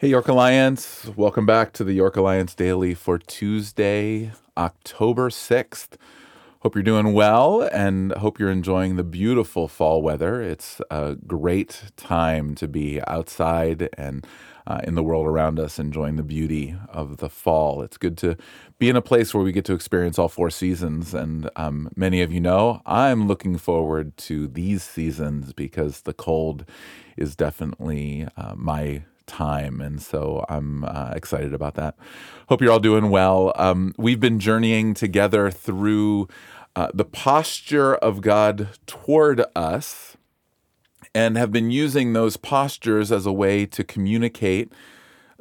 Hey, York Alliance. Welcome back to the York Alliance Daily for Tuesday, October 6th. Hope you're doing well and hope you're enjoying the beautiful fall weather. It's a great time to be outside and uh, in the world around us, enjoying the beauty of the fall. It's good to be in a place where we get to experience all four seasons. And um, many of you know I'm looking forward to these seasons because the cold is definitely uh, my time. And so I'm uh, excited about that. Hope you're all doing well. Um, we've been journeying together through uh, the posture of God toward us and have been using those postures as a way to communicate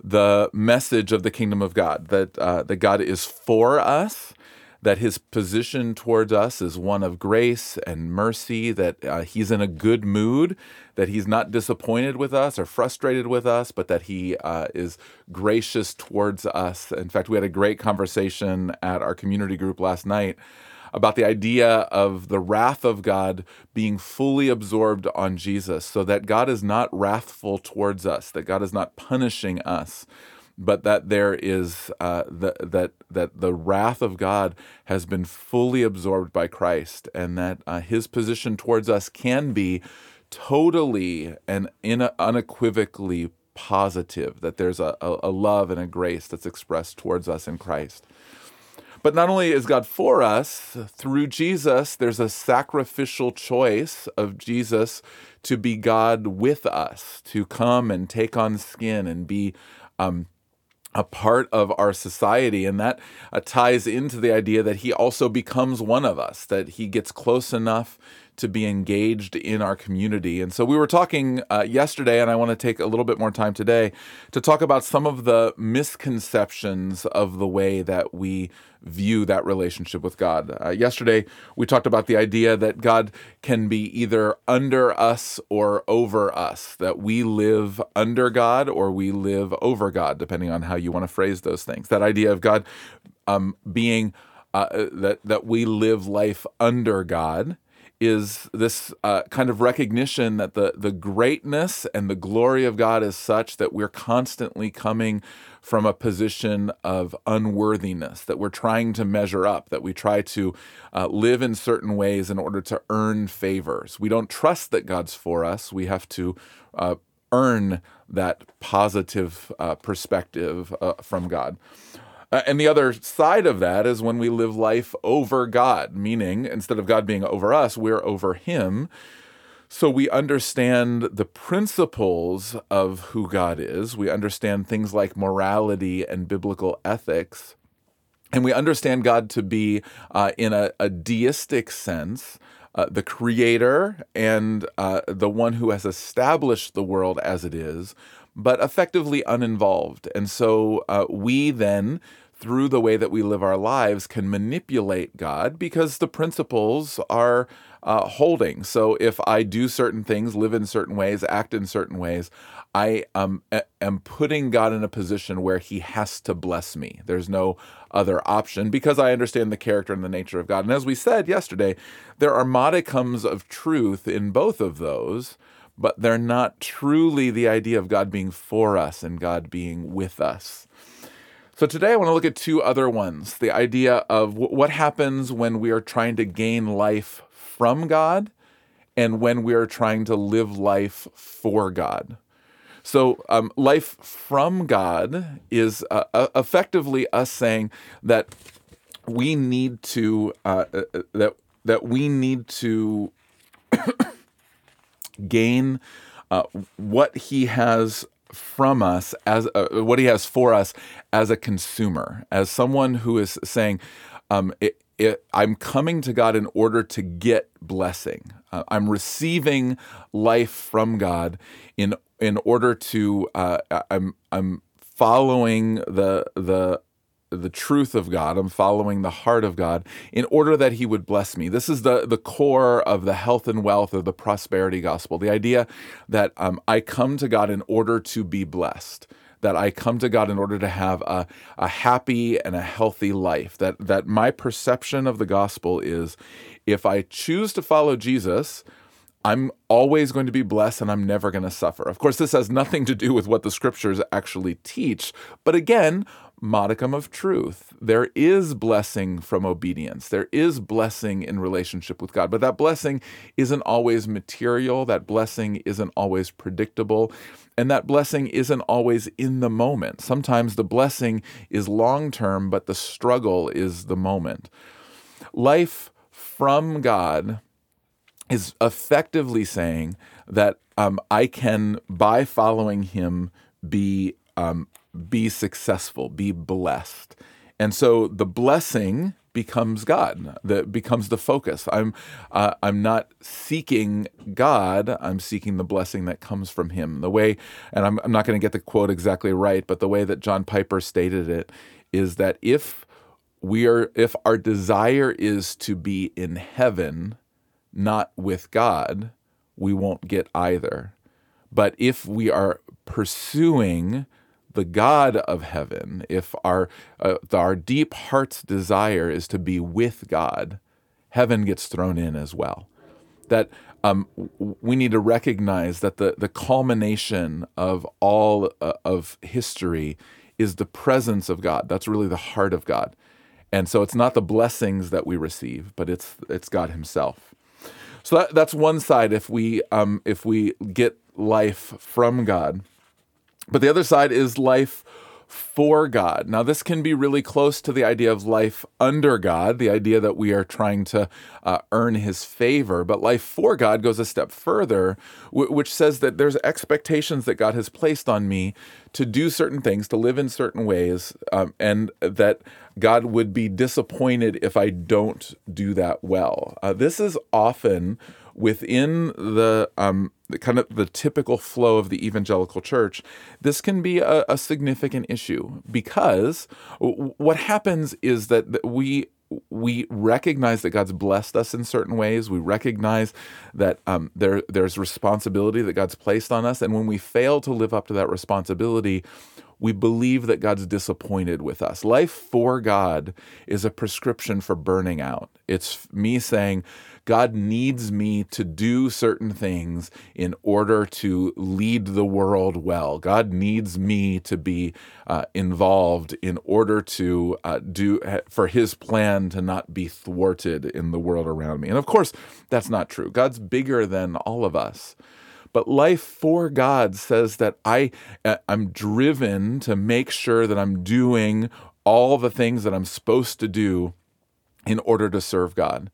the message of the kingdom of God that, uh, that God is for us that his position towards us is one of grace and mercy, that uh, he's in a good mood, that he's not disappointed with us or frustrated with us, but that he uh, is gracious towards us. In fact, we had a great conversation at our community group last night about the idea of the wrath of God being fully absorbed on Jesus, so that God is not wrathful towards us, that God is not punishing us but that there is uh, the, that that the wrath of God has been fully absorbed by Christ, and that uh, His position towards us can be totally and in unequivocally positive. That there's a, a love and a grace that's expressed towards us in Christ. But not only is God for us, through Jesus, there's a sacrificial choice of Jesus to be God with us, to come and take on skin and be um, a part of our society. And that uh, ties into the idea that he also becomes one of us, that he gets close enough to be engaged in our community. And so we were talking uh, yesterday, and I want to take a little bit more time today to talk about some of the misconceptions of the way that we view that relationship with God. Uh, yesterday, we talked about the idea that God can be either under us or over us, that we live under God or we live over God, depending on how you want to phrase those things. That idea of God um, being uh, that that we live life under God is this uh, kind of recognition that the the greatness and the glory of God is such that we're constantly coming from a position of unworthiness, that we're trying to measure up, that we try to uh, live in certain ways in order to earn favors. We don't trust that God's for us. We have to uh, earn that positive uh, perspective uh, from God. Uh, and the other side of that is when we live life over God, meaning instead of God being over us, we're over Him. So we understand the principles of who God is. We understand things like morality and biblical ethics. And we understand God to be, uh, in a, a, deistic sense, uh, the creator and uh, the one who has established the world as it is, but effectively uninvolved. And so uh, we then, through the way that we live our lives, can manipulate God because the principles are uh, holding. So if I do certain things, live in certain ways, act in certain ways, I um, am putting God in a position where He has to bless me. There's no other option because I understand the character and the nature of God. And as we said yesterday, there are modicums of truth in both of those but they're not truly the idea of God being for us and God being with us. So today I want to look at two other ones the idea of w- what happens when we are trying to gain life from God and when we are trying to live life for God. So, um, life from God is uh, uh effectively us saying that we need to uh, uh that that we need to gain uh, what he has from us as uh, what he has for us as a consumer, as someone who is saying, um, it, it, I'm coming to God in order to get blessing. Uh, I'm receiving life from God in in order to uh, I'm I'm following the the the truth of God. I'm following the heart of God in order that He would bless me. This is the, the core of the health and wealth of the prosperity gospel. The idea that um, I come to God in order to be blessed. That I come to God in order to have a, a happy and a healthy life. That that my perception of the gospel is if I choose to follow Jesus, I'm always going to be blessed and I'm never going to suffer. Of course, this has nothing to do with what the scriptures actually teach. But again, modicum of truth. There is blessing from obedience. There is blessing in relationship with God, but that blessing isn't always material. That blessing isn't always predictable. And that blessing isn't always in the moment. Sometimes the blessing is long term, but the struggle is the moment. Life from God is effectively saying that um, I can, by following Him, be um, be successful, be blessed. And so the blessing becomes God, that becomes the focus. I'm uh, I'm not seeking God, I'm seeking the blessing that comes from him. The way and I'm, I'm not going to get the quote exactly right, but the way that John Piper stated it is that if we are if our desire is to be in heaven, not with God, we won't get either. But if we are pursuing the God of heaven, if our uh, our deep heart's desire is to be with God, heaven gets thrown in as well. That um, we need to recognize that the the culmination of all uh, of history is the presence of God. That's really the heart of God, and so it's not the blessings that we receive, but it's it's God Himself. So that, that's one side. If we um, if we get life from God. But the other side is life for God. Now, this can be really close to the idea of life under God, the idea that we are trying to uh, earn His favor. But life for God goes a step further, w- which says that there's expectations that God has placed on me to do certain things, to live in certain ways, um, and that God would be disappointed if I don't do that well. Uh, this is often within the, um, the, kind of the typical flow of the evangelical church, this can be a, a significant issue because what happens is that we we recognize that God's blessed us in certain ways. We recognize that um, there there's responsibility that God's placed on us, and when we fail to live up to that responsibility, we believe that God's disappointed with us. Life for God is a prescription for burning out. It's me saying, God needs me to do certain things in order to lead the world well. God needs me to be uh, involved in order to uh, do for His plan to not be thwarted in the world around me. And of course, that's not true. God's bigger than all of us. But life for God says that I uh, I'm driven to make sure that I'm doing all the things that I'm supposed to do in order to serve God.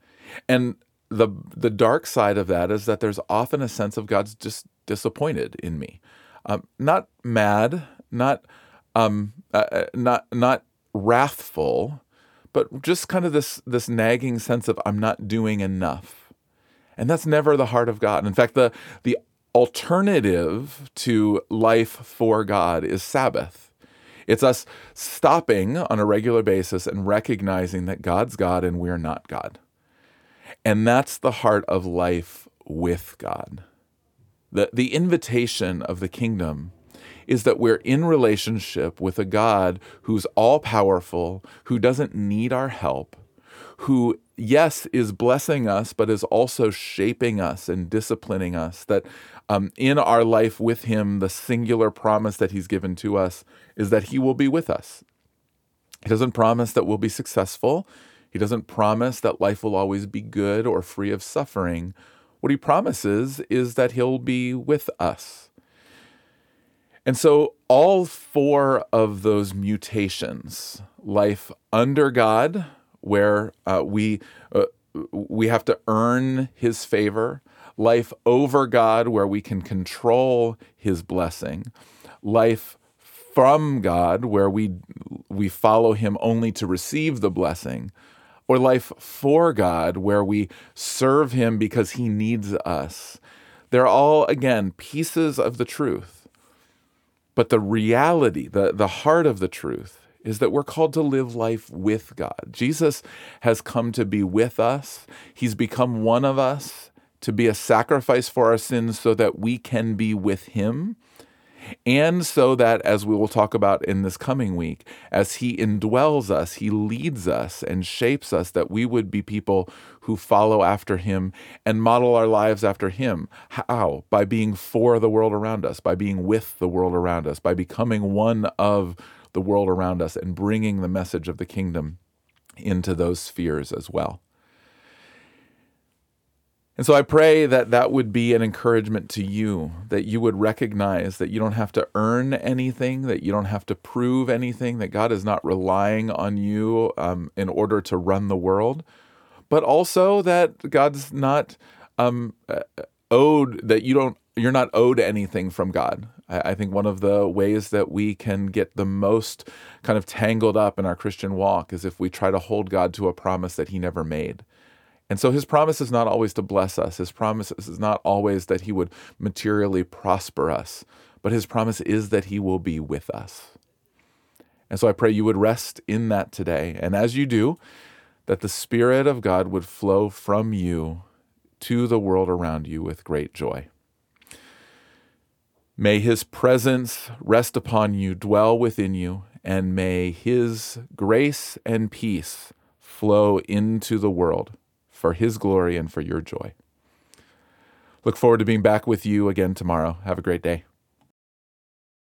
And the the dark side of that is that there's often a sense of God's just disappointed in me, um, not mad, not um, uh, uh, not not wrathful, but just kind of this this nagging sense of I'm not doing enough, and that's never the heart of God. In fact, the the alternative to life for God is Sabbath. It's us stopping on a regular basis and recognizing that God's God and we're not God. And that's the heart of life with God. The, the invitation of the kingdom is that we're in relationship with a God who's all powerful, who doesn't need our help, who, yes, is blessing us, but is also shaping us and disciplining us. That um, in our life with Him, the singular promise that He's given to us is that He will be with us. He doesn't promise that we'll be successful. He doesn't promise that life will always be good or free of suffering. What he promises is that he'll be with us. And so, all four of those mutations life under God, where uh, we, uh, we have to earn his favor, life over God, where we can control his blessing, life from God, where we, we follow him only to receive the blessing or life for God, where we serve Him because He needs us. They're all, again, pieces of the truth. But the reality, the, the heart of the truth, is that we're called to live life with God. Jesus has come to be with us, He's become one of us to be a sacrifice for our sins so that we can be with Him. And so that, as we will talk about in this coming week, as He indwells us, He leads us and shapes us, that we would be people who follow after Him and model our lives after Him. How? By being for the world around us, by being with the world around us, by becoming one of the world around us and bringing the message of the kingdom into those spheres as well. And so I pray that that would be an encouragement to you, that you would recognize that you don't have to earn anything, that you don't have to prove anything, that God is not relying on you um, in order to run the world, but also that God's not um, uh, owed, that you don't, you're not owed anything from God. I, I think one of the ways that we can get the most kind of tangled up in our Christian walk is if we try to hold God to a promise that He never made and so his promise is not always to bless us. His promise is not always that he would materially prosper us, but his promise is that he will be with us. And so I pray you would rest in that today. And as you do, that the Spirit of God would flow from you to the world around you with great joy. May his presence rest upon you, dwell within you, and may his grace and peace flow into the world for His glory and for your joy. Look forward to being back with you again tomorrow. Have a great day.